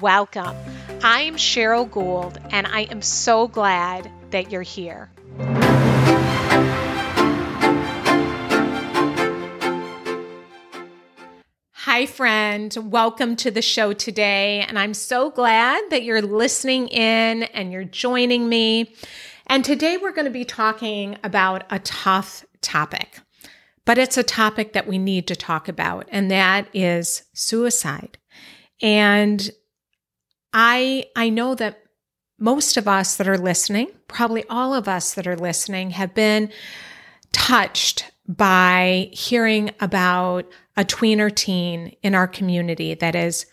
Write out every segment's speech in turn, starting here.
welcome. I'm Cheryl Gould, and I am so glad that you're here. Hi, friend. Welcome to the show today. And I'm so glad that you're listening in and you're joining me. And today we're going to be talking about a tough topic, but it's a topic that we need to talk about, and that is suicide. And I, I know that most of us that are listening, probably all of us that are listening, have been touched by hearing about a tween or teen in our community that has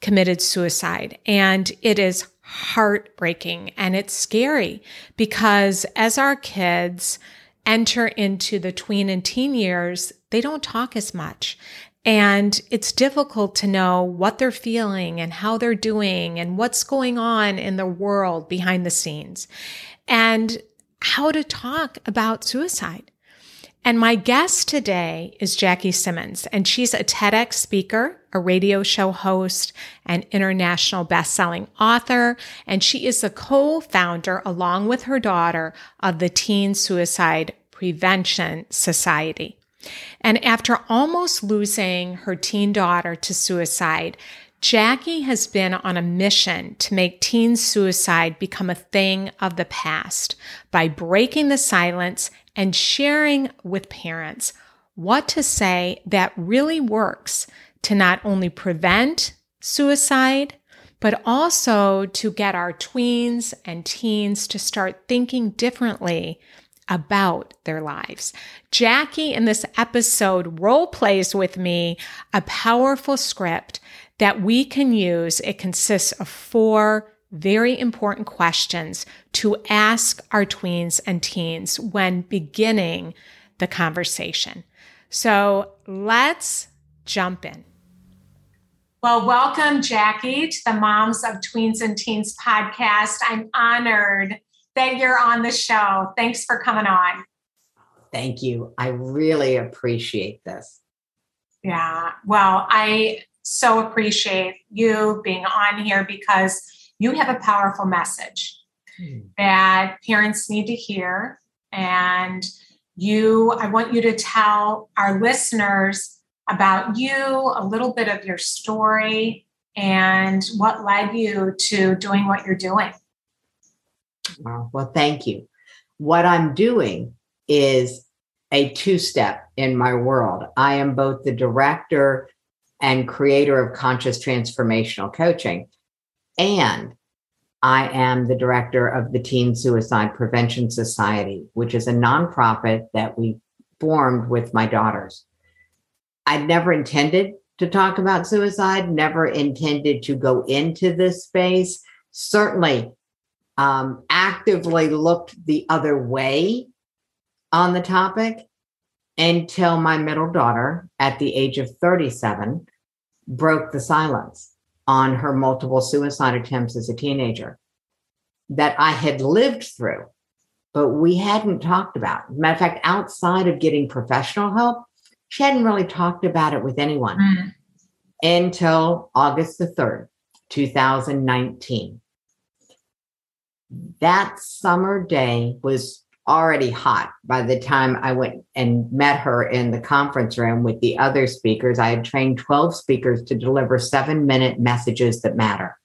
committed suicide. And it is heartbreaking and it's scary because as our kids enter into the tween and teen years, they don't talk as much. And it's difficult to know what they're feeling and how they're doing and what's going on in the world behind the scenes and how to talk about suicide. And my guest today is Jackie Simmons, and she's a TEDx speaker, a radio show host, and international best-selling author. And she is the co-founder, along with her daughter, of the Teen Suicide Prevention Society. And after almost losing her teen daughter to suicide, Jackie has been on a mission to make teen suicide become a thing of the past by breaking the silence and sharing with parents what to say that really works to not only prevent suicide, but also to get our tweens and teens to start thinking differently about their lives. Jackie in this episode role plays with me a powerful script that we can use. It consists of four very important questions to ask our tweens and teens when beginning the conversation. So let's jump in. Well, welcome, Jackie, to the Moms of Tweens and Teens podcast. I'm honored that you're on the show. Thanks for coming on. Thank you. I really appreciate this. Yeah. Well, I so appreciate you being on here because you have a powerful message hmm. that parents need to hear. And you, I want you to tell our listeners about you, a little bit of your story, and what led you to doing what you're doing. Well, thank you. What I'm doing is a two step in my world. I am both the director and creator of conscious transformational coaching. And I am the director of the Teen Suicide Prevention Society, which is a nonprofit that we formed with my daughters. I'd never intended to talk about suicide, never intended to go into this space. Certainly, um, actively looked the other way on the topic until my middle daughter, at the age of 37, broke the silence on her multiple suicide attempts as a teenager that I had lived through, but we hadn't talked about. Matter of fact, outside of getting professional help, she hadn't really talked about it with anyone mm. until August the 3rd, 2019. That summer day was already hot by the time I went and met her in the conference room with the other speakers. I had trained 12 speakers to deliver seven minute messages that matter.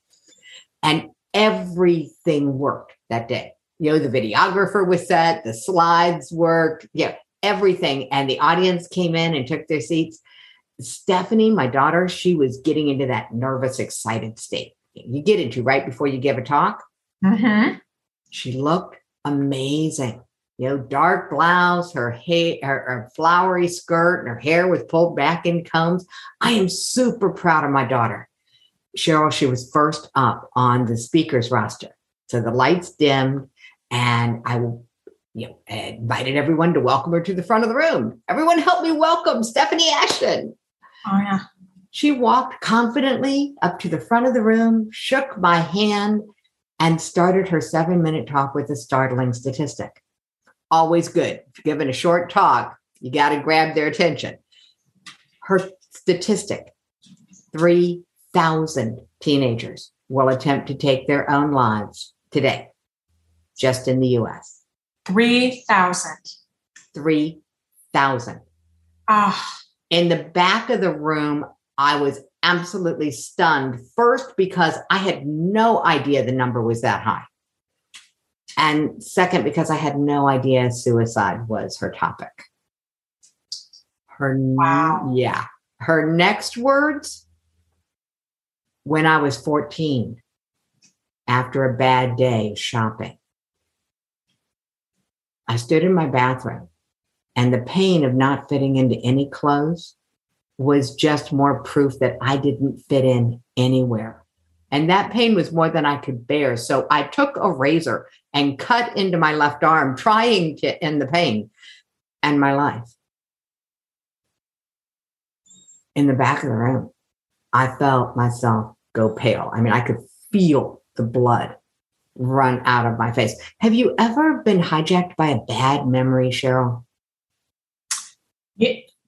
And everything worked that day. You know, the videographer was set, the slides worked, yeah, everything. And the audience came in and took their seats. Stephanie, my daughter, she was getting into that nervous, excited state. You get into right before you give a talk. Mm-hmm. She looked amazing. You know, dark blouse, her hair, her, her flowery skirt, and her hair was pulled back in combs. I am super proud of my daughter. Cheryl, she was first up on the speakers roster. So the lights dimmed, and I you know, invited everyone to welcome her to the front of the room. Everyone help me welcome Stephanie Ashton. Oh, yeah. She walked confidently up to the front of the room, shook my hand, and started her seven minute talk with a startling statistic. Always good. If you're giving a short talk, you got to grab their attention. Her statistic 3,000 teenagers will attempt to take their own lives today, just in the US. 3,000. 3,000. Ah. In the back of the room, I was absolutely stunned. First, because I had no idea the number was that high. And second, because I had no idea suicide was her topic. Her, Wow. yeah. Her next words when I was 14, after a bad day shopping, I stood in my bathroom and the pain of not fitting into any clothes was just more proof that I didn't fit in anywhere. And that pain was more than I could bear. So I took a razor and cut into my left arm, trying to end the pain and my life. In the back of the room, I felt myself go pale. I mean, I could feel the blood run out of my face. Have you ever been hijacked by a bad memory, Cheryl?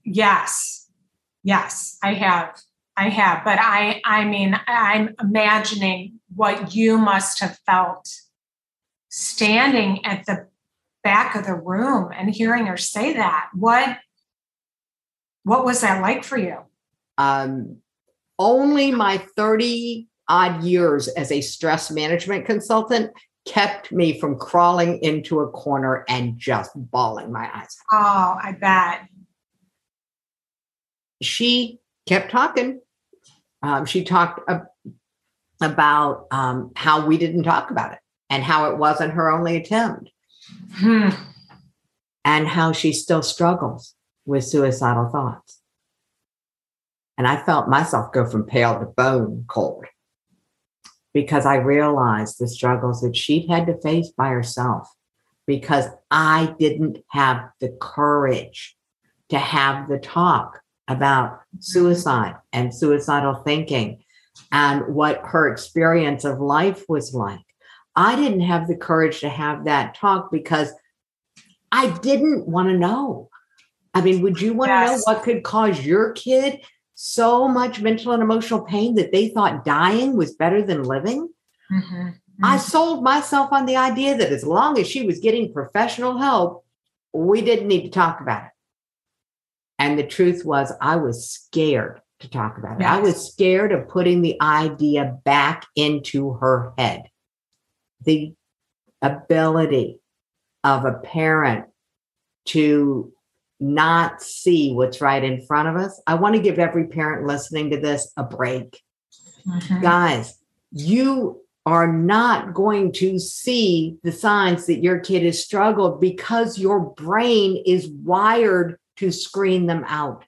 Yes. Yes, I have. I have. But I I mean, I'm imagining what you must have felt standing at the back of the room and hearing her say that. What what was that like for you? um, only my 30 odd years as a stress management consultant kept me from crawling into a corner and just bawling my eyes out. Oh, I bet. She kept talking. Um, she talked ab- about um, how we didn't talk about it and how it wasn't her only attempt Hmm. and how she still struggles with suicidal thoughts. And I felt myself go from pale to bone cold because I realized the struggles that she'd had to face by herself because I didn't have the courage to have the talk about suicide and suicidal thinking and what her experience of life was like. I didn't have the courage to have that talk because I didn't want to know. I mean, would you want to know what could cause your kid so much mental and emotional pain that they thought dying was better than living? Mhm. I sold myself on the idea that as long as she was getting professional help, we didn't need to talk about it. And the truth was, I was scared to talk about it. I was scared of putting the idea back into her head. The ability of a parent to not see what's right in front of us. I want to give every parent listening to this a break Mhm. guys, you are not going to see the signs that your kid has struggled because your brain is wired to screen them out.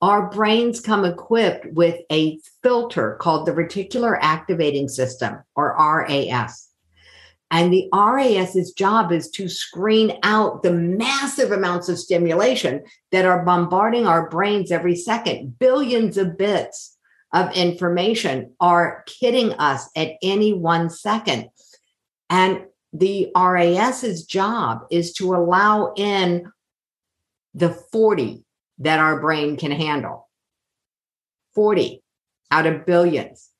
Our brains come equipped with a filter called the reticular activating system or RAS. And the RAS's job is to screen out the massive amounts of stimulation that are bombarding our brains every second, billions of bits of information are hitting us at any one second. And the RAS's job is to allow in the 40 that our brain can handle 40 out of billions.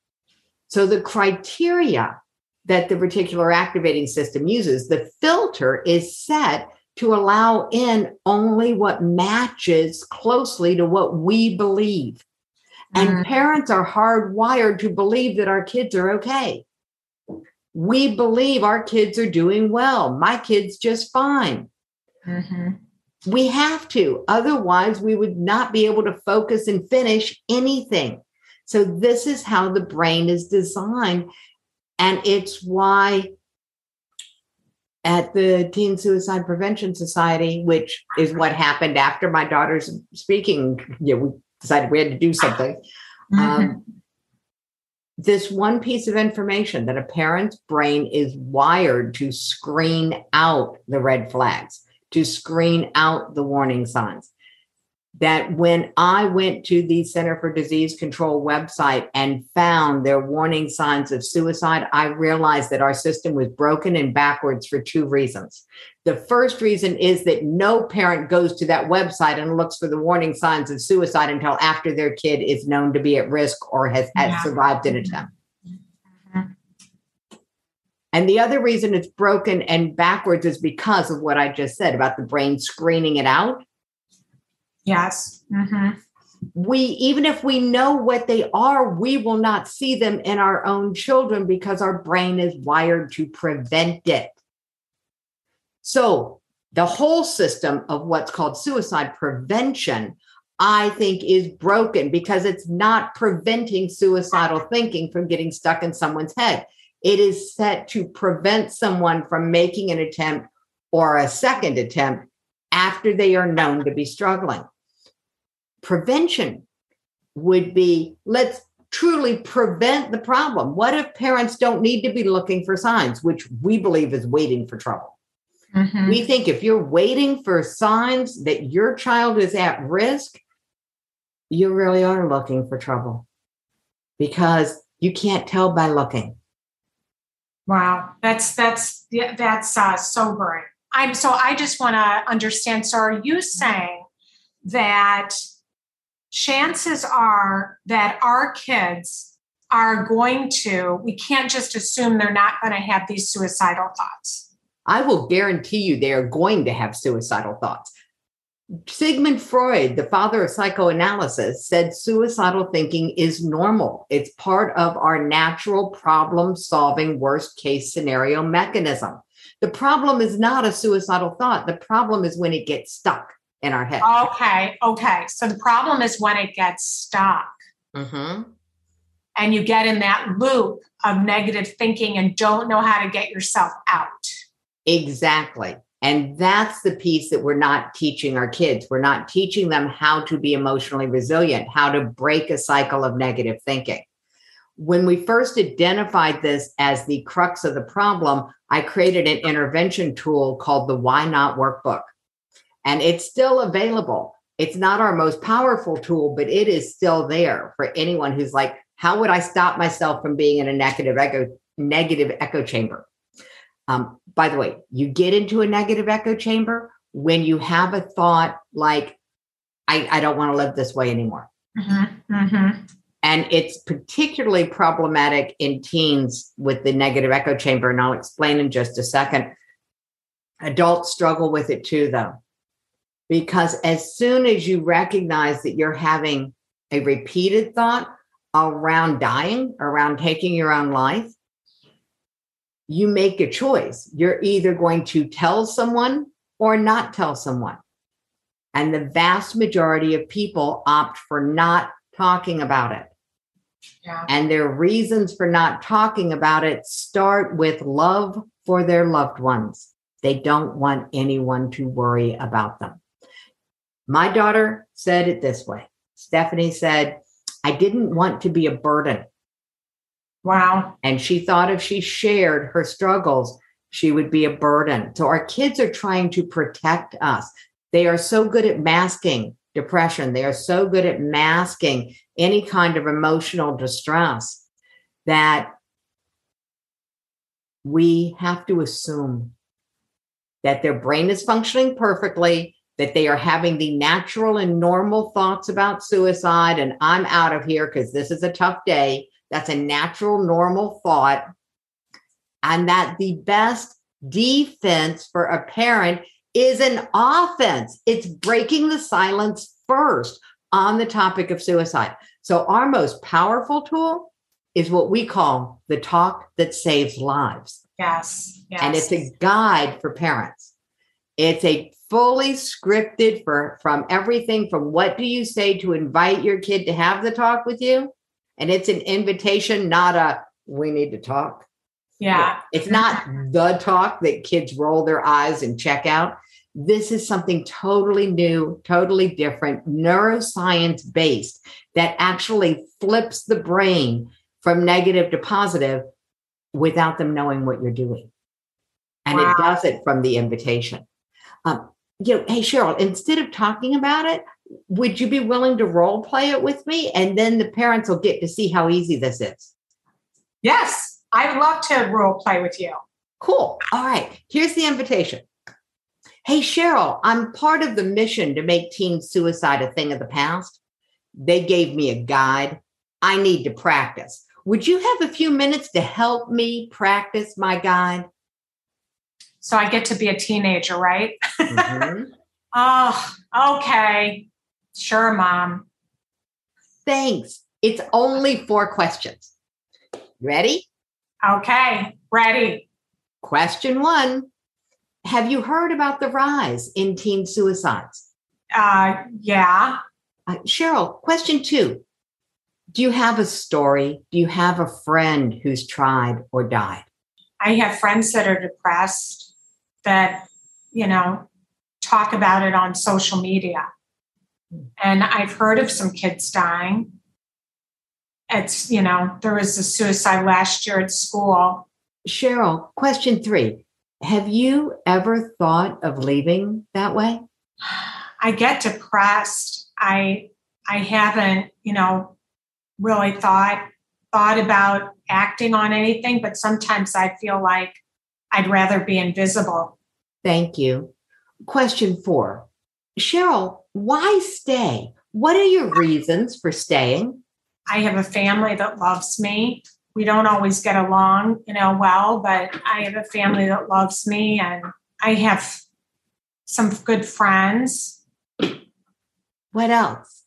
So the criteria that the reticular activating system uses, the filter is set to allow in only what matches closely to what we believe. And Mhm. parents are hardwired to believe that our kids are okay. We believe our kids are doing well. My kid's just fine. Mm-hmm. We have to. Otherwise, we would not be able to focus and finish anything. So, this is how the brain is designed. And it's why at the Teen Suicide Prevention Society, which is what happened after my daughter's speaking, you know, we decided we had to do something. Mm-hmm. Um, this one piece of information that a parent's brain is wired to screen out the red flags, to screen out the warning signs that when I went to the Center for Disease Control website and found their warning signs of suicide, I realized that our system was broken and backwards for two reasons. The first reason is that no parent goes to that website and looks for the warning signs of suicide until after their kid is known to be at risk or has, yeah. survived an attempt. And the other reason it's broken and backwards is because of what I just said about the brain screening it out Yes. Mm-hmm. We, even if we know what they are, we will not see them in our own children because our brain is wired to prevent it. So, the whole system of what's called suicide prevention, I think, is broken because it's not preventing suicidal thinking from getting stuck in someone's head. It is set to prevent someone from making an attempt or a second attempt after they are known to be struggling prevention would be let's truly prevent the problem. What if parents don't need to be looking for signs, which we believe is waiting for trouble? Mm-hmm. We think if you're waiting for signs that your child is at risk, you really are looking for trouble because you can't tell by looking. Wow, that's that's that's uh, sobering. I'm so I just want to understand. So, are you saying that chances are that our kids are going to, we can't just assume they're not going to have these suicidal thoughts. I will guarantee you they are going to have suicidal thoughts. Sigmund Freud, the father of psychoanalysis, said suicidal thinking is normal. It's part of our natural problem solving worst case scenario mechanism. The problem is not a suicidal thought. The problem is when it gets stuck in our head. Okay. Okay. So the problem is when it gets stuck. Mm-hmm. And you get in that loop of negative thinking and don't know how to get yourself out. Exactly. And that's the piece that we're not teaching our kids. We're not teaching them how to be emotionally resilient, how to break a cycle of negative thinking. When we first identified this as the crux of the problem, I created an intervention tool called the Why Not Workbook and it's still available. It's not our most powerful tool, but it is still there for anyone who's like, how would I stop myself from being in a negative echo negative echo chamber? Um, by the way, you get into a negative echo chamber when you have a thought like, I, I don't want to live this way anymore. Mm-hmm, mm-hmm. And it's particularly problematic in teens with the negative echo chamber. And I'll explain in just a second. Adults struggle with it too, though because as soon as you recognize that you're having a repeated thought around dying, around taking your own life, you make a choice. You're either going to tell someone or not tell someone. And the vast majority of people opt for not talking about it. Yeah. And their reasons for not talking about it start with love for their loved ones. They don't want anyone to worry about them. My daughter said it this way Stephanie said, I didn't want to be a burden. Wow. And she thought if she shared her struggles, she would be a burden. So our kids are trying to protect us. They are so good at masking depression, they are so good at masking any kind of emotional distress that we have to assume that their brain is functioning perfectly that they are having the natural and normal thoughts about suicide and I'm out of here because this is a tough day. That's a natural, normal thought. And that the best defense for a parent is an offense. It's breaking the silence first on the topic of suicide. So, our most powerful tool is what we call the talk that saves lives. Yes. yes. And it's a guide for parents. It's a fully scripted for from everything from what do you say to invite your kid to have the talk with you? And it's an invitation, not a we need to talk. Yeah. It's not the talk that kids roll their eyes and check out. This is something totally new, totally different, neuroscience based that actually flips the brain from negative to positive without them knowing what you're doing. And wow. it does it from the invitation. Um, you know, hey, Cheryl, instead of talking about it, would you be willing to role play it with me? And then the parents will get to see how easy this is. Yes, I'd love to role play with you. Cool. All right. Here's the invitation. Hey, Cheryl, I'm part of the mission to make teen suicide a thing of the past. They gave me a guide. I need to practice. Would you have a few minutes to help me practice my guide? So I get to be a teenager, right? Mm-hmm. oh, okay. Sure, mom. Thanks. It's only four questions. Ready? Okay, ready. Question one Have you heard about the rise in teen suicides? Uh, yeah. Uh, Cheryl, question two Do you have a story? Do you have a friend who's tried or died? I have friends that are depressed that, you know, talk about it on social media. And I've heard of some kids dying. It's, you know, there was a suicide last year at school. Cheryl, question three Have you ever thought of leaving that way? I get depressed. I I haven't, you know, really thought thought about acting on anything, but sometimes I feel like I'd rather be invisible. Thank you. Question four. Cheryl, why stay? What are your reasons for staying? I have a family that loves me. We don't always get along, you know, well, but I have a family that loves me and I have some good friends. What else?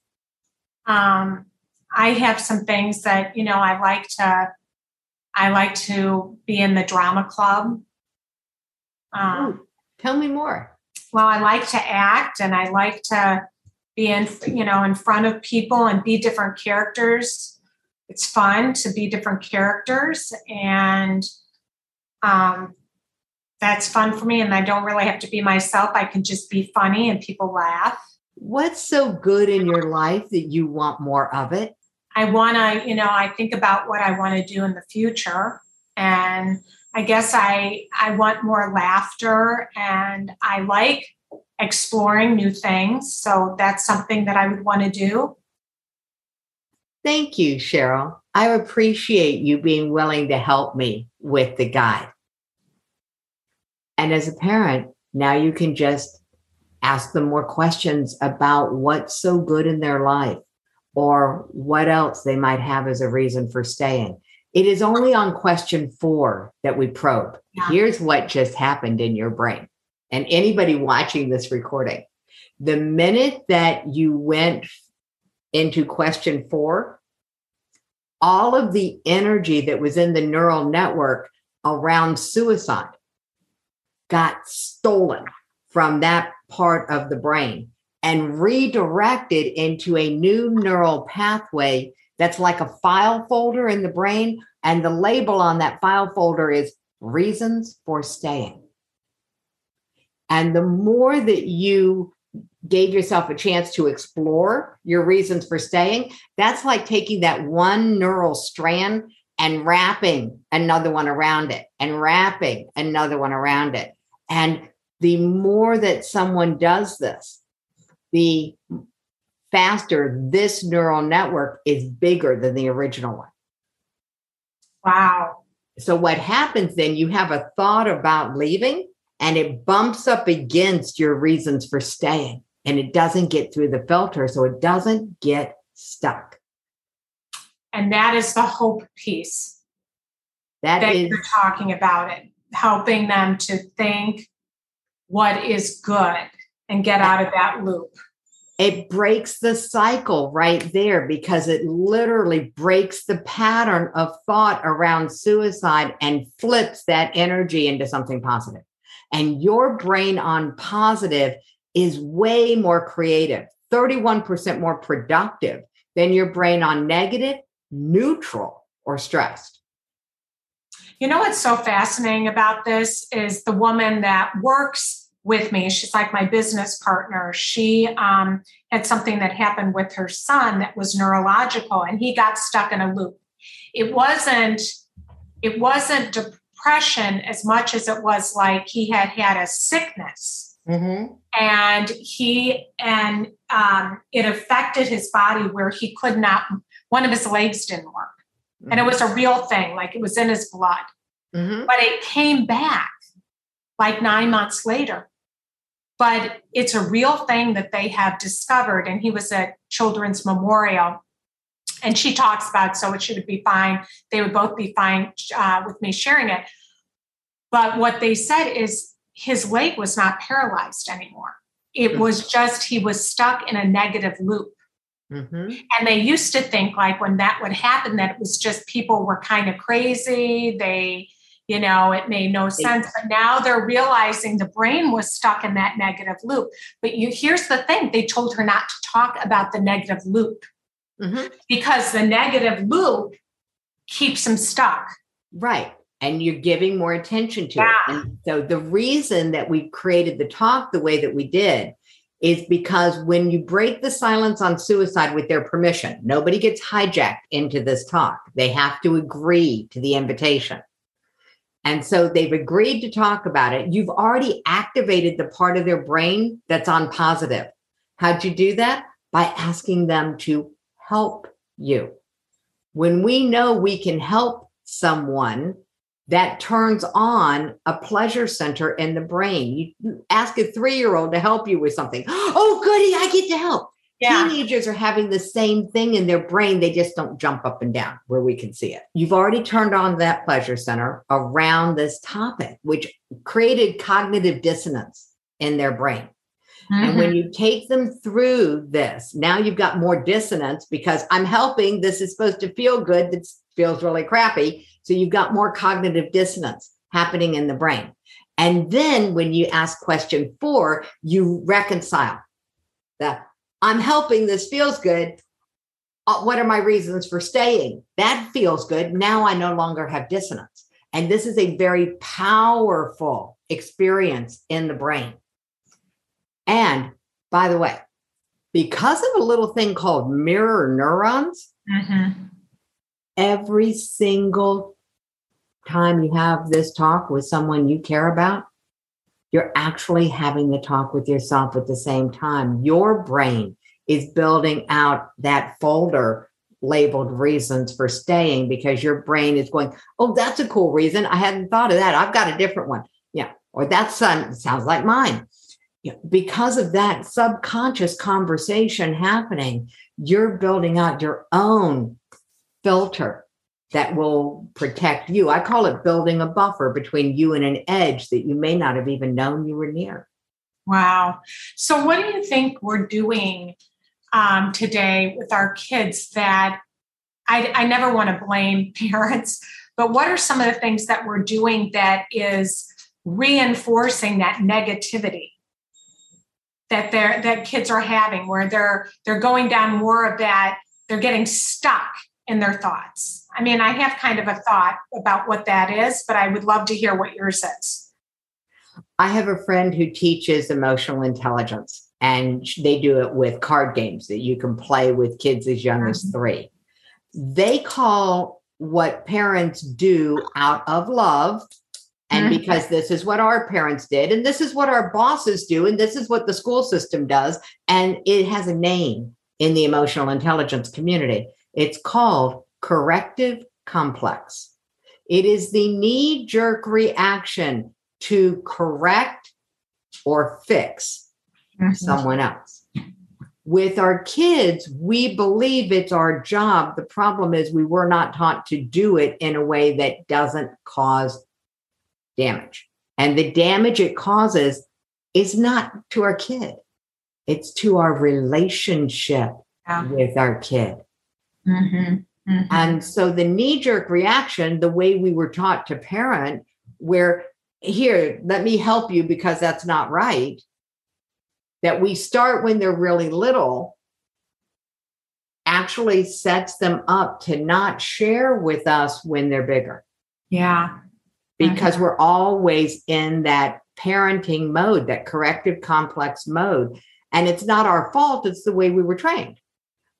Um, I have some things that, you know, I like to I like to be in the drama club. Um, Ooh, tell me more. Well, I like to act and I like to be in you know in front of people and be different characters. It's fun to be different characters and um, that's fun for me and i don't really have to be myself. I can just be funny and people laugh. What's so good in your life that you want more of it? I want to you know i think about what i want to do in the future and i guess i i want more laughter and i like exploring new things. So that's something that I would want to do. Thank you, Cheryl. I appreciate you being willing to help me with the guide. And as a parent, now you can just ask them more questions about what's so good in their life or what else they might have as a reason for staying. It is only on question four that we probe. Yeah. Here's what just happened in your brain and anybody watching this recording, the minute that you went into question four, all of the energy that was in the neural network around suicide got stolen from that part of the brain and redirected into a new neural pathway that's like a file folder in the brain. And the label on that file folder is reasons for staying. And the more that you gave yourself a chance to explore your reasons for staying, that's like taking that one neural strand and wrapping another one around it and wrapping another one around it. And the more that someone does this, the faster this neural network is bigger than the original one. Wow. So, what happens then, you have a thought about leaving, and it bumps up against your reasons for staying and it doesn't get through the filter so it doesn't get stuck and that is the hope piece that, that is, you're talking about it helping them to think what is good and get out of that loop it breaks the cycle right there because it literally breaks the pattern of thought around suicide and flips that energy into something positive. And your brain on positive is way more creative, 31% more productive than your brain on negative, neutral, or stressed. You know what's so fascinating about this is the woman that works with me. She's like my business partner. She um, had something that happened with her son that was neurological, and he got stuck in a loop. It wasn't. It wasn't depression as much as it was like he had had a sickness, mm-hmm. and he and um, it affected his body where he could not. One of his legs didn't work, mm-hmm. and it was a real thing. Like it was in his blood, mm-hmm. but it came back like nine months later but it's a real thing that they have discovered. And he was at Children's Memorial. And she talks about so it should be fine. They would both be fine uh, with me sharing it. But what they said is his leg was not paralyzed anymore. It mm-hmm. was just he was stuck in a negative loop. Mm-hmm. And they used to think like when that would happen, that it was just people were kind of crazy. They you know it made no sense but now they're realizing the brain was stuck in that negative loop but you here's the thing they told her not to talk about the negative loop mm-hmm. because the negative loop keeps them stuck right and you're giving more attention to yeah. it and so the reason that we created the talk the way that we did is because when you break the silence on suicide with their permission, nobody gets hijacked into this talk. They have to agree to the invitation. And so they've agreed to talk about it. You've already activated the part of their brain that's on positive. How'd you do that? By asking them to help you. When we know we can help someone, that turns on a pleasure center in the brain. You ask a three year old to help you with something. Oh, goody, I get to help. Yeah. Teenagers are having the same thing in their brain. They just don't jump up and down where we can see it. You've already turned on that pleasure center around this topic, which created cognitive dissonance in their brain. Mm-hmm. And when mm-hmm. you take them through this, now you've got more dissonance because I'm helping. This is supposed to feel good. This feels really crappy. So you've got more cognitive dissonance happening in the brain. And then when you ask question four, you reconcile that I'm helping. This feels good. Uh, what are my reasons for staying? That feels good. Now I no longer have dissonance. And this is a very powerful experience in the brain. And by the way, because of a little thing called mirror neurons, mm-hmm. every single time you have this talk with someone you care about, you're actually having the talk with yourself at the same time. Your brain is building out that folder labeled reasons for staying because your brain is going, Oh, that's a cool reason. I hadn't thought of that. I've got a different one. Yeah. Or that sounds like mine. Yeah. Because of that subconscious conversation happening, you're building out your own filter that will protect you. I call it building a buffer between you and an edge that you may not have even known you were near. Wow. So, what do you think we're doing um, today with our kids that I, I never want to blame parents, but what are some of the things that we're doing that is reinforcing that negativity? that they're that kids are having where they're they're going down more of that they're getting stuck in their thoughts I mean, I have kind of a thought about what that is, but I would love to hear what yours is. I have a friend who teaches emotional intelligence, and they do it with card games that you can play with kids as young as mm-hmm. three. They call what parents do out of love and mm-hmm. because this is what our parents did, and this is what our bosses do, and this is what the school system does, and it has a name in the emotional intelligence community. It's called corrective complex. It is the knee jerk reaction to correct or fix mm-hmm. someone else. With our kids, we believe it's our job. The problem is we were not taught to do it in a way that doesn't cause damage. And the damage it causes is not to our kid, it's to our relationship yeah. with our kid. Mm-hmm. Mm-hmm. And so the knee jerk reaction, the way we were taught to parent, where here, let me help you because that's not right, that we start when they're really little actually sets them up to not share with us when they're bigger. Yeah. Because we're always in that parenting mode, that corrective complex mode. And it's not our fault, it's the way we were trained.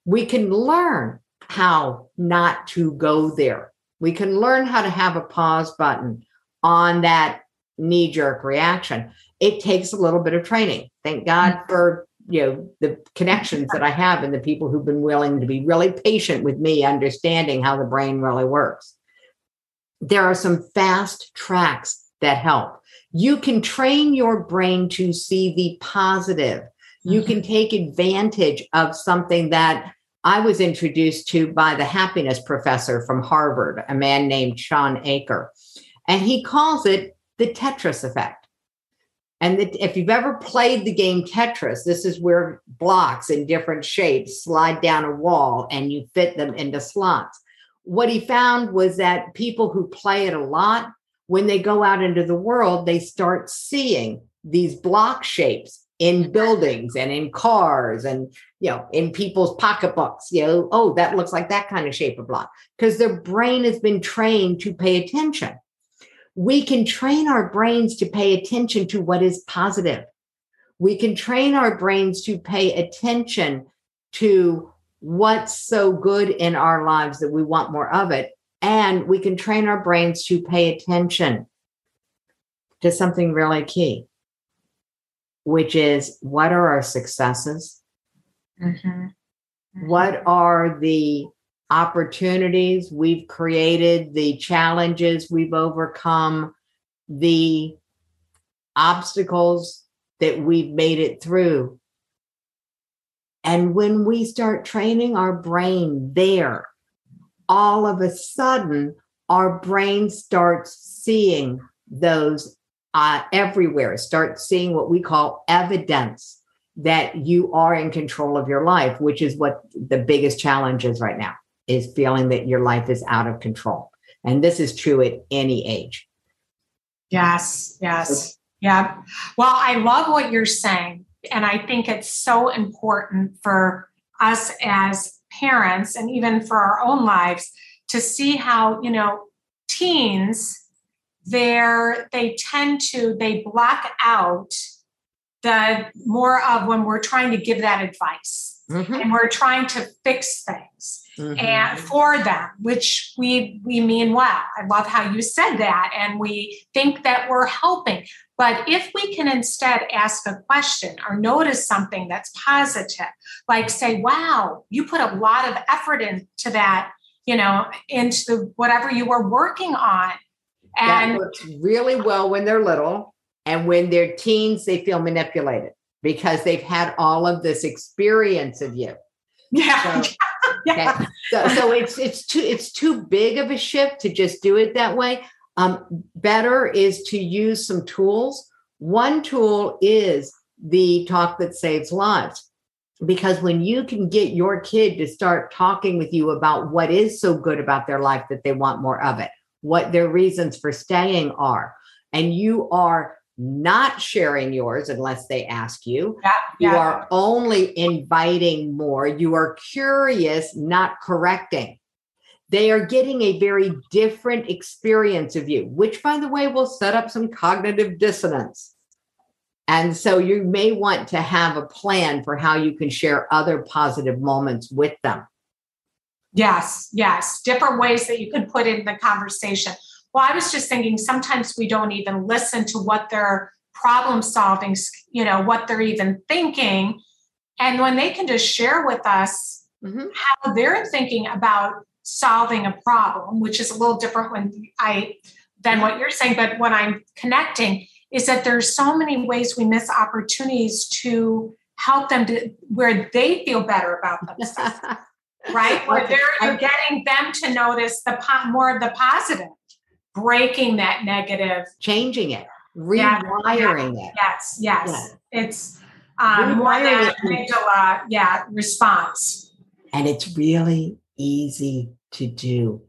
We can learn how not to go there. We can learn how to have a pause button on that knee jerk reaction. It takes a little bit of training. Thank God mm-hmm. for you know the connections that I have and the people who've been willing to be really patient with me understanding how the brain really works. There are some fast tracks that help. You can train your brain to see the positive. You mm-hmm. can take advantage of something that I was introduced to by the happiness professor from Harvard, a man named Shawn Achor. And he calls it the Tetris effect. And the, if you've ever played the game Tetris, this is where blocks in different shapes slide down a wall and you fit them into slots. What he found was that people who play it a lot, when they go out into the world, they start seeing these block shapes in buildings and in cars and you know in people's pocketbooks you know oh that looks like that kind of shape of block because their brain has been trained to pay attention we can train our brains to pay attention to what is positive. We can train our brains to pay attention to what's so good in our lives that we want more of it. And we can train our brains to pay attention to something really key, which is what are our successes? Mm-hmm. Mm-hmm. What are the opportunities we've created, the challenges we've overcome, the obstacles that we've made it through. And when we start training our brain there, all of a sudden, our brain starts seeing those uh, everywhere, start seeing what we call evidence that you are in control of your life, which is what the biggest challenge is right now is feeling that your life is out of control. And this is true at any age. Yes, yes. Yeah. Well, I love what you're saying. And I think it's so important for us as parents and even for our own lives to see how, you know, teens, they're, they tend to, they block out the more of when we're trying to give that advice mm-hmm. and we're trying to fix things mm-hmm. and for them, which we we mean well. I love how you said that, and we think that we're helping. But if we can instead ask a question or notice something that's positive, like say, "Wow, you put a lot of effort into that," you know, into whatever you were working on, and that works really well when they're little, and when they're teens, they feel manipulated because they've had all of this experience of you. Yeah. So, yeah. Okay. So, so it's it's too it's too big of a shift to just do it that way. Um, better is to use some tools. One tool is the talk that saves lives. Because when you can get your kid to start talking with you about what is so good about their life that they want more of it, what their reasons for staying are, and you are not sharing yours unless they ask you. Yeah, yeah. You are only inviting more. You are curious, not correcting. They are getting a very different experience of you, which, by the way, will set up some cognitive dissonance. And so you may want to have a plan for how you can share other positive moments with them. Yes, yes. Different ways that you could put in the conversation. Well, I was just thinking sometimes we don't even listen to what they're problem solving, you know, what they're even thinking. And when they can just share with us mm-hmm. how they're thinking about solving a problem, which is a little different when I than what you're saying, but what I'm connecting is that there's so many ways we miss opportunities to help them to where they feel better about themselves. Right? Where they're you're getting them to notice the more of the positive breaking that negative, changing it, rewiring it. Yes, yes, yes. It's um, more than amygdala, yeah, response. And it's really easy to do.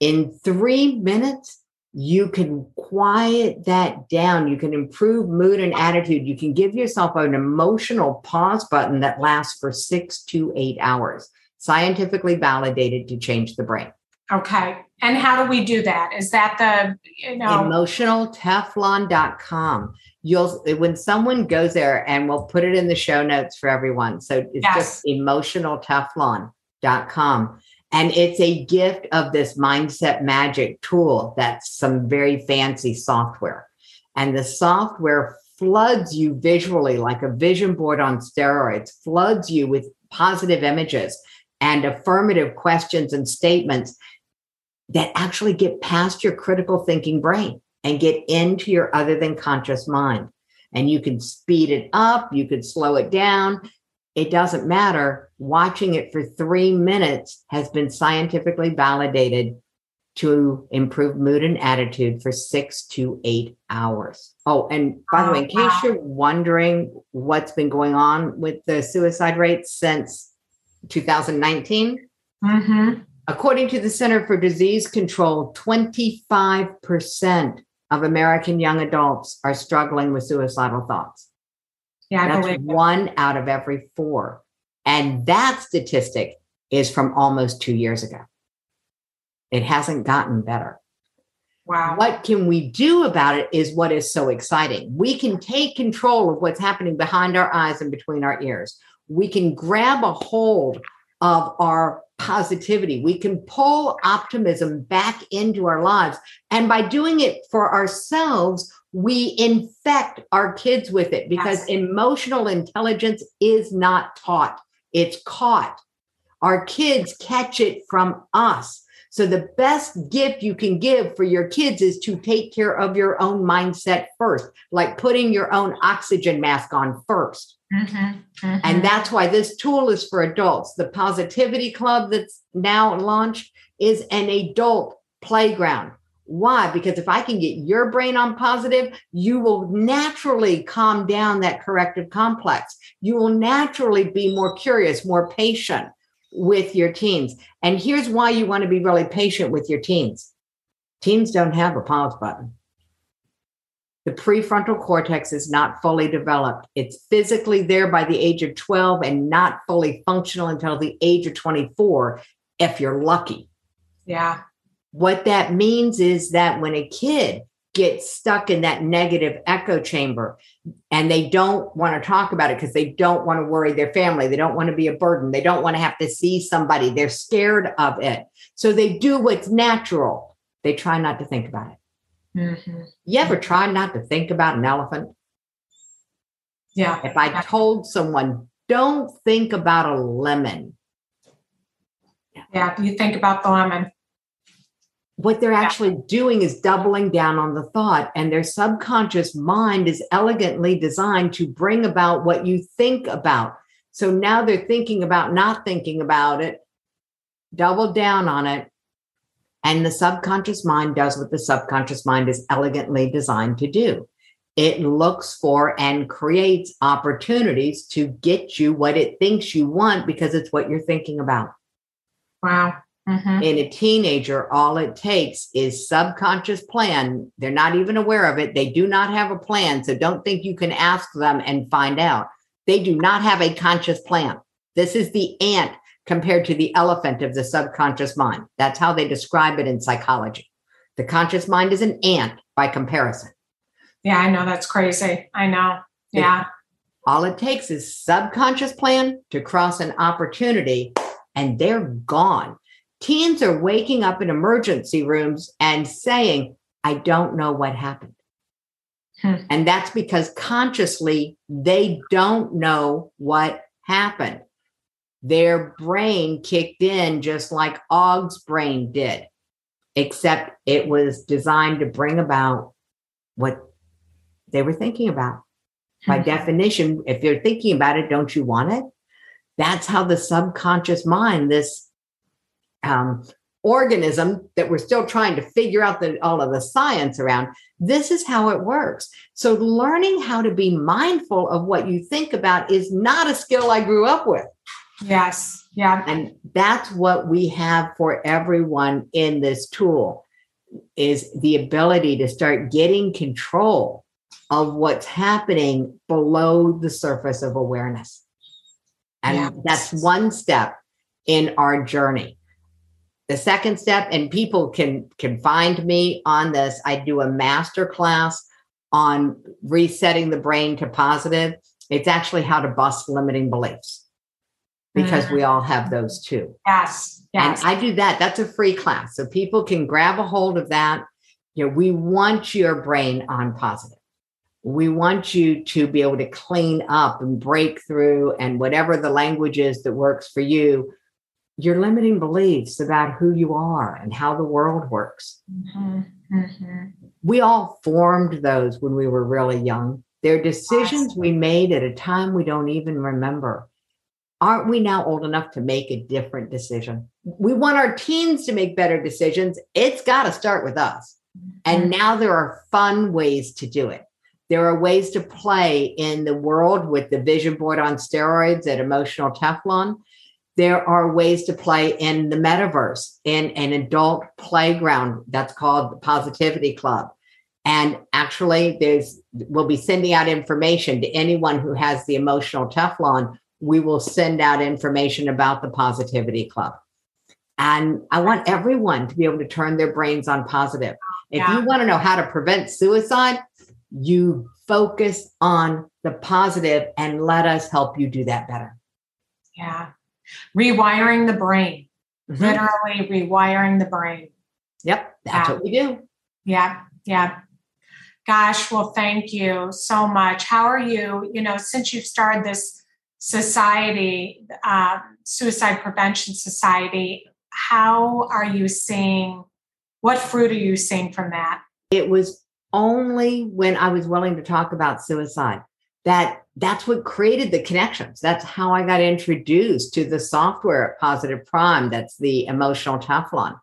In three minutes, you can quiet that down. You can improve mood and attitude. You can give yourself an emotional pause button that lasts for six to eight hours, scientifically validated to change the brain. Okay. And how do we do that? Is that the, you know, emotionalteflon.com. You'll, when someone goes there, and we'll put it in the show notes for everyone. So it's yes. just emotionalteflon.com and it's a gift of this mindset magic tool that's some very fancy software. And the software floods you visually like a vision board on steroids, floods you with positive images and affirmative questions and statements that actually get past your critical thinking brain and get into your other than conscious mind. And you can speed it up, you can slow it down, it doesn't matter. Watching it for three minutes has been scientifically validated to improve mood and attitude for six to eight hours. Oh, and by the way, in oh, case you're wondering what's been going on with the suicide rate since 2019, mm-hmm. according to the Center for Disease Control, 25% of American young adults are struggling with suicidal thoughts. Yeah, that's one that. out of every four. And that statistic is from almost two years ago. It hasn't gotten better. Wow. What can we do about it is what is so exciting. We can take control of what's happening behind our eyes and between our ears. We can grab a hold of our positivity. We can pull optimism back into our lives. And by doing it for ourselves, we infect our kids with it because yes. emotional intelligence is not taught, it's caught. Our kids catch it from us. So, the best gift you can give for your kids is to take care of your own mindset first, like putting your own oxygen mask on 1st mm-hmm, mm-hmm. And that's why this tool is for adults. The Positivity Club that's now launched is an adult playground why? Because if I can get your brain on positive, you will naturally calm down that corrective complex. You will naturally be more curious, more patient with your teens. And here's why you want to be really patient with your teens teens don't have a pause button. The prefrontal cortex is not fully developed. It's physically there by the age of 12 and not fully functional until the age of 24, if you're lucky. Yeah. What that means is that when a kid gets stuck in that negative echo chamber and they don't want to talk about it because they don't want to worry their family, they don't want to be a burden, they don't want to have to see somebody, they're scared of it. So they do what's natural. They try not to think about it. Mm-hmm. You ever try not to think about an elephant? Yeah. If I told someone, don't think about a lemon. Yeah, you think about the lemon what they're actually doing is doubling down on the thought and their subconscious mind is elegantly designed to bring about what you think about so now they're thinking about not thinking about it double down on it and the subconscious mind does what the subconscious mind is elegantly designed to do it looks for and creates opportunities to get you what it thinks you want because it's what you're thinking about wow Mm-hmm. In a teenager, all it takes is subconscious plan. They're not even aware of it. They do not have a plan. So don't think you can ask them and find out. They do not have a conscious plan. This is the ant compared to the elephant of the subconscious mind. That's how they describe it in psychology. The conscious mind is an ant by comparison. Yeah, I know. That's crazy. I know. Yeah. It, all it takes is subconscious plan to cross an opportunity and they're gone. Teens are waking up in emergency rooms and saying, I don't know what happened. Hmm. And that's because consciously they don't know what happened. Their brain kicked in just like Og's brain did, except it was designed to bring about what they were thinking about. By hmm. definition, if you're thinking about it, don't you want it? That's how the subconscious mind, this um, organism that we're still trying to figure out the, all of the science around. This is how it works. So, learning how to be mindful of what you think about is not a skill I grew up with. Yes. Yeah. And that's what we have for everyone in this tool is the ability to start getting control of what's happening below the surface of awareness. And yes. that's one step in our journey. The second step, and people can can find me on this. I do a master class on resetting the brain to positive. It's actually how to bust limiting beliefs because mm-hmm. we all have those too. Yes. Yes. And I do that. That's a free class. So people can grab a hold of that. You know, we want your brain on positive. We want you to be able to clean up and break through and whatever the language is that works for you, your limiting beliefs about who you are and how the world works. Mm-hmm. Mm-hmm. We all formed those when we were really young. They're decisions we made at a time we don't even remember aren't we now old enough to make a different decision? We want our teens to make better decisions. It's got to start with us. And mm-hmm. now there are fun ways to do it. There are ways to play in the world with the vision board on steroids at emotional Teflon. There are ways to play in the metaverse, in an adult playground that's called the Positivity Club. And actually, there's we'll be sending out information to anyone who has the emotional Teflon we will send out information about the Positivity Club. And I want everyone to be able to turn their brains on positive. If yeah. you want to know how to prevent suicide, you focus on the positive and let us help you do that better. Yeah. Rewiring the brain, mm-hmm. literally rewiring the brain. Yep. That's yeah. what we do. Yeah. Yeah. Gosh, well, thank you so much. How are you? You know, since you've started this society, uh, Suicide Prevention Society, how are you seeing, what fruit are you seeing from that? It was only when I was willing to talk about suicide that that's what created the connections. That's how I got introduced to the software at Positive Prime. That's the emotional Teflon.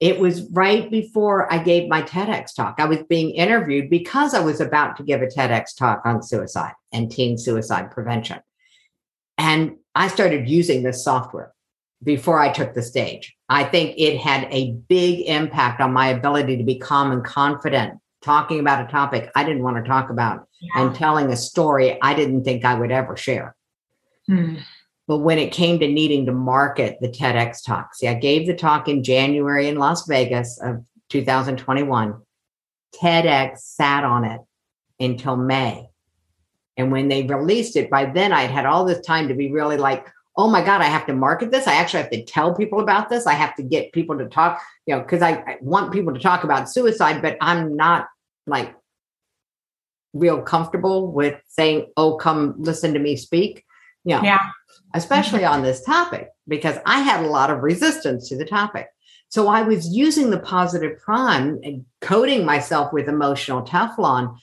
It was right before I gave my TEDx talk. I was being interviewed because I was about to give a TEDx talk on suicide and teen suicide prevention. And I started using this software before I took the stage. I think it had a big impact on my ability to be calm and confident talking about a topic I didn't want to talk about yeah. and telling a story I didn't think I would ever share. Hmm. But when it came to needing to market the TEDx talk, see, I gave the talk in January in Las Vegas of 2021. TEDx sat on it until May. And when they released it, by then I'd had all this time to be really like, oh my God, I have to market this. I actually have to tell people about this. I have to get people to talk, you know, because I, I, want people to talk about suicide, but I'm not like real comfortable with saying, oh, come listen to me speak. You know, yeah. Especially on this topic, because I had a lot of resistance to the topic. So I was using the positive prime and coating myself with emotional Teflon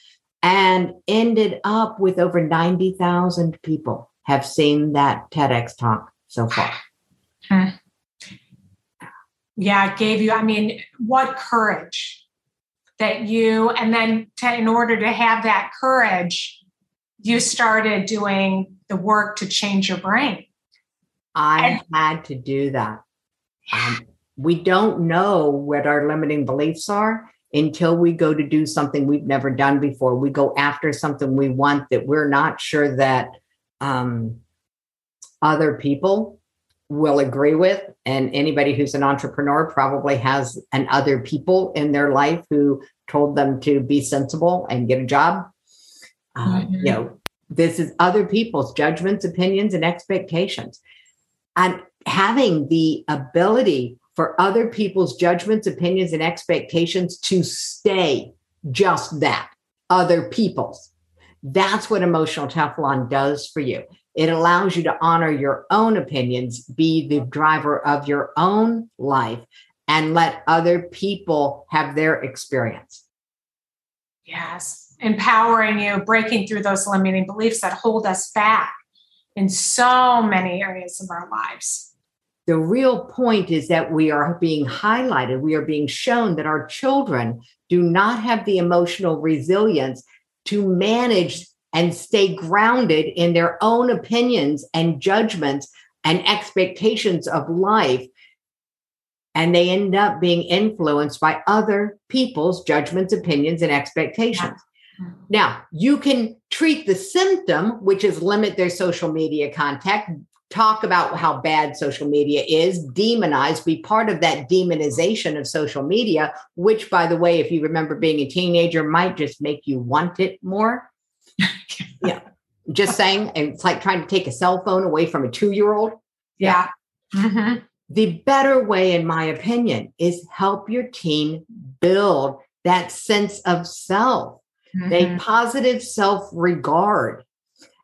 and ended up with over 90,000 people have seen that TEDx talk so far. Hmm. Yeah, it gave you, I mean, what courage that you, and then to, in order to have that courage, you started doing the work to change your brain. I and, had to do that. Um, we don't know what our limiting beliefs are until we go to do something we've never done before. We go after something we want that we're not sure that um, other people will agree with. And anybody who's an entrepreneur probably has an other people in their life who told them to be sensible and get a job. Uh, mm-hmm. You know, this is other people's judgments, opinions, and expectations. And having the ability for other people's judgments, opinions, and expectations to stay just that other people's. That's what emotional Teflon does for you. It allows you to honor your own opinions, be the driver of your own life, and let other people have their experience. Yes, empowering you, breaking through those limiting beliefs that hold us back in so many areas of our lives. The real point is that we are being highlighted, we are being shown that our children do not have the emotional resilience to manage and stay grounded in their own opinions and judgments and expectations of life. And they end up being influenced by other people's judgments, opinions, and expectations. Now, you can treat the symptom, which is limit their social media contact, talk about how bad social media is, demonize, be part of that demonization of social media, which, by the way, if you remember being a teenager, might just make you want it more. yeah. Just saying. And It's like trying to take a cell phone away from a two year old. Yeah. Mm-hmm. The better way, in my opinion, is help your teen build that sense of self, mm-hmm. a positive self regard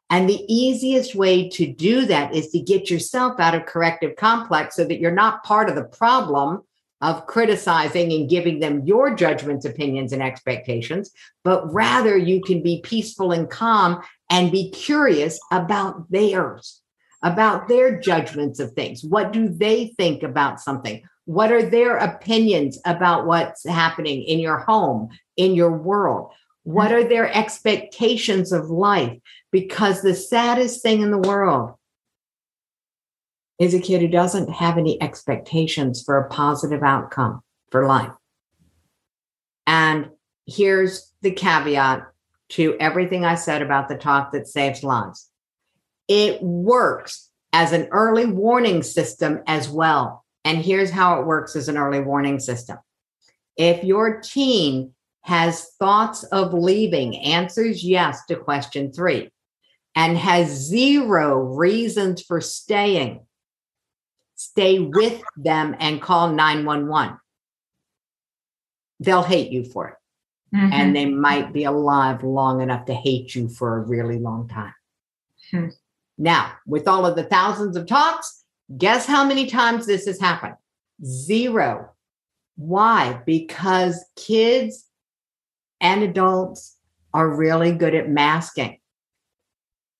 and the easiest way to do that is to get yourself out of corrective complex so that you're not part of the problem of criticizing and giving them your judgments, opinions, and expectations, but rather you can be peaceful and calm and be curious about theirs, about their judgments of things. What do they think about something? What are their opinions about what's happening in your home, in your world? What are their expectations of life? Because the saddest thing in the world is a kid who doesn't have any expectations for a positive outcome for life. And here's the caveat to everything I said about the talk that saves lives it works as an early warning system as well. And here's how it works as an early warning system. If your teen has thoughts of leaving, answers yes to question three, and has zero reasons for staying, stay with them and call 911. They'll hate you for it. Mm-hmm. And they might be alive long enough to hate you for a really long time. Hmm. Now, with all of the thousands of talks, guess how many times this has happened? Zero. Why? Because kids and adults are really good at masking.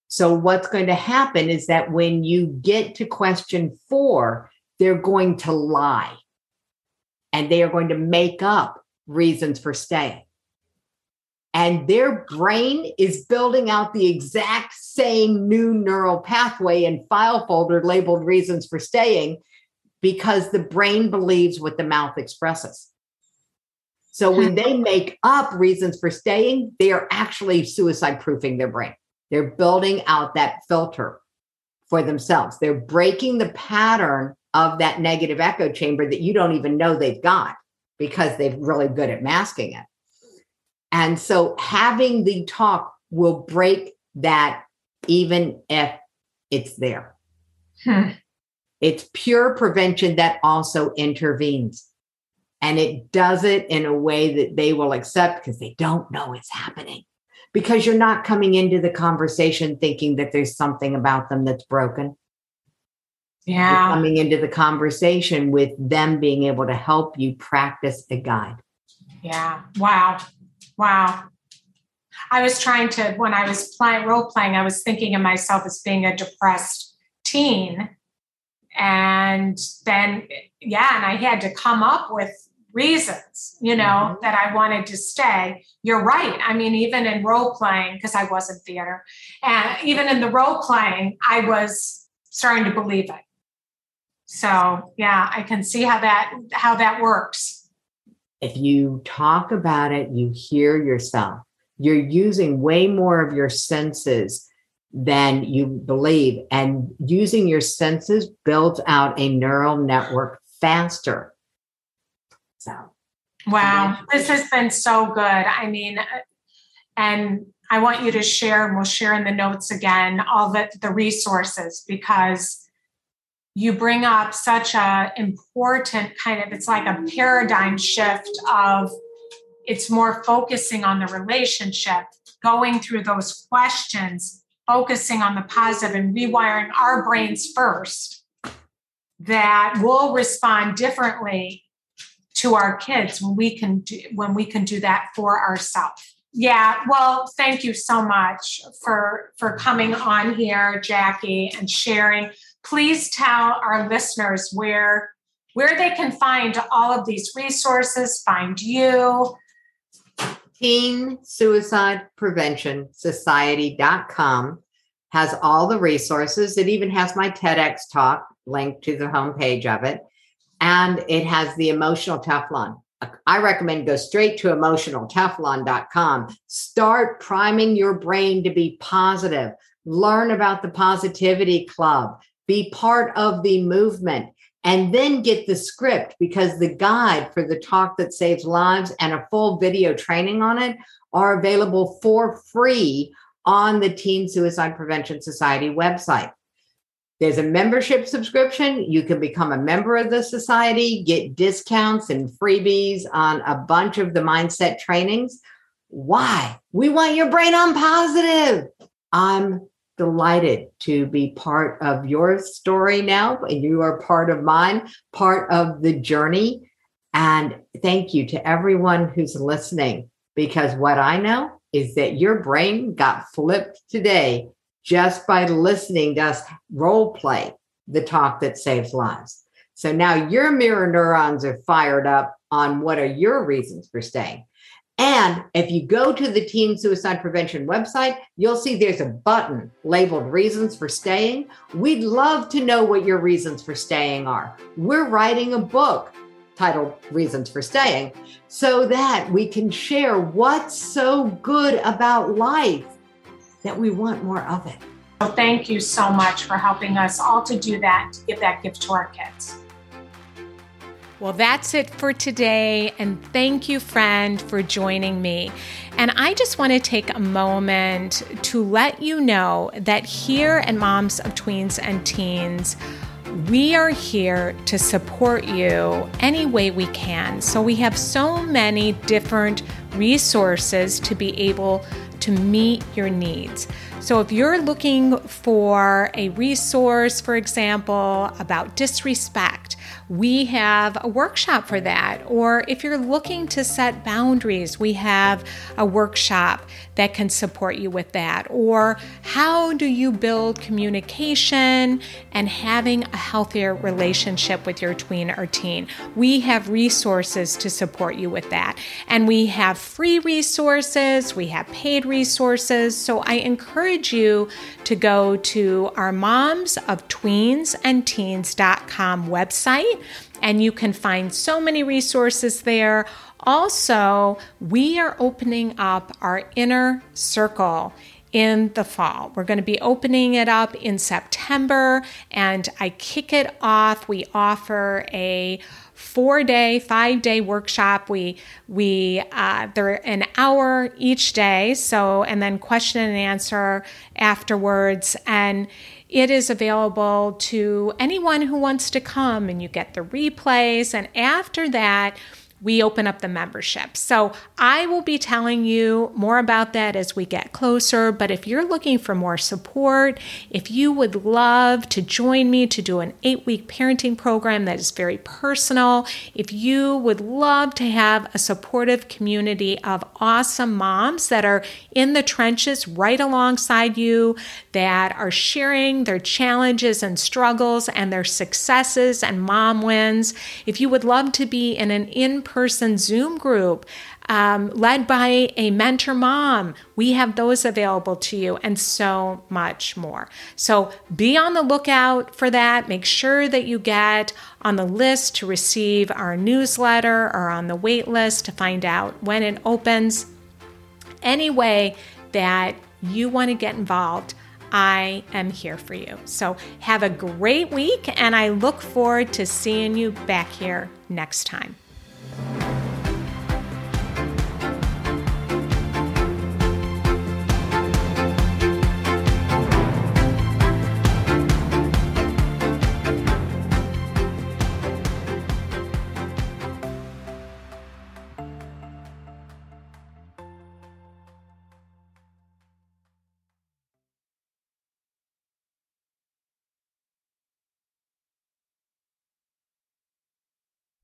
So, what's going to happen is that when you get to question four, they're going to lie and they are going to make up reasons for staying. And their brain is building out the exact same new neural pathway and file folder labeled reasons for staying because the brain believes what the mouth expresses. So when they make up reasons for staying, they are actually suicide proofing their brain. They're building out that filter for themselves. They're breaking the pattern of that negative echo chamber that you don't even know they've got because they're really good at masking it. And so having the talk will break that even if it's there. Hmm. It's pure prevention that also intervenes and it does it in a way that they will accept because they don't know it's happening. Because you're not coming into the conversation thinking that there's something about them that's broken. Yeah. you're coming into the conversation with them being able to help you practice a guide. Yeah. Wow. Wow. I was trying to when i was playing role playing i was thinking of myself as being a depressed teen. And then yeah and i had to come up with reasons, you know, mm-hmm. that I wanted to stay. You're right. I mean, even in role playing, because I was in theater, and even in the role playing, I was starting to believe it. So yeah, I can see how that how that works. If you talk about it, you hear yourself. You're using way more of your senses than you believe. And using your senses builds out a neural network faster wow, this has been so good. I mean, uh, and I want you to share, and we'll share in the notes again, all the, the resources because you bring up such a important kind of it's like a paradigm shift of it's more focusing on the relationship going through those questions focusing on the positive and rewiring our brains first that will respond differently to our kids when we can do when we can do that for ourselves yeah well thank you so much for for coming on here jackie and sharing please tell our listeners where where they can find all of these resources, find you. Teen Suicide Prevention Society.com has all the resources. It even has my TEDx talk linked to the homepage of it. And it has the emotional Teflon. I recommend go straight to emotionalteflon.com. Start priming your brain to be positive. Learn about the Positivity Club. Be part of the movement and then get the script because the guide for the talk that saves lives and a full video training on it are available for free on the Teen Suicide Prevention Society website. There's a membership subscription. You can become a member of the society, get discounts and freebies on a bunch of the mindset trainings. Why? We want your brain on positive. I'm delighted to be part of your story now. You are part of mine, part of the journey. And thank you to everyone who's listening, because what I know is that your brain got flipped today just by listening to us role play the talk that saves lives. So now your mirror neurons are fired up on what are your reasons for staying. And if you go to the Teen Suicide Prevention website, you'll see there's a button labeled Reasons for Staying. We'd love to know what your reasons for staying are. We're writing a book titled Reasons for Staying so that we can share what's so good about life that we want more of it. Well, thank you so much for helping us all to do that, to give that gift to our kids. Well, that's it for today. And thank you, friend, for joining me. And I just want to take a moment to let you know that here at Moms of Tweens and Teens, we are here to support you any way we can. So we have so many different resources to be able to meet your needs. So, if you're looking for a resource, for example, about disrespect, we have a workshop for that. Or if you're looking to set boundaries, we have a workshop that can support you with that. Or how do you build communication and having a healthier relationship with your tween or teen? We have resources to support you with that. And we have free resources, we have paid resources. So I encourage you to go to our moms of tweens and teens.com website and you can find so many resources there. Also, we are opening up our inner circle in the fall. We're going to be opening it up in September and I kick it off. We offer a four day, five day workshop. We we uh, they're an hour each day. So and then question and answer afterwards and it is available to anyone who wants to come, and you get the replays. And after that, we open up the membership. So I will be telling you more about that as we get closer. But if you're looking for more support, if you would love to join me to do an eight week parenting program that is very personal, if you would love to have a supportive community of awesome moms that are in the trenches right alongside you, that are sharing their challenges and struggles and their successes and mom wins, if you would love to be in an in person Zoom group um, led by a mentor mom. We have those available to you and so much more. So be on the lookout for that. Make sure that you get on the list to receive our newsletter or on the wait list to find out when it opens. Any way that you want to get involved, I am here for you. So have a great week, and I look forward to seeing you back here next time. Thank you.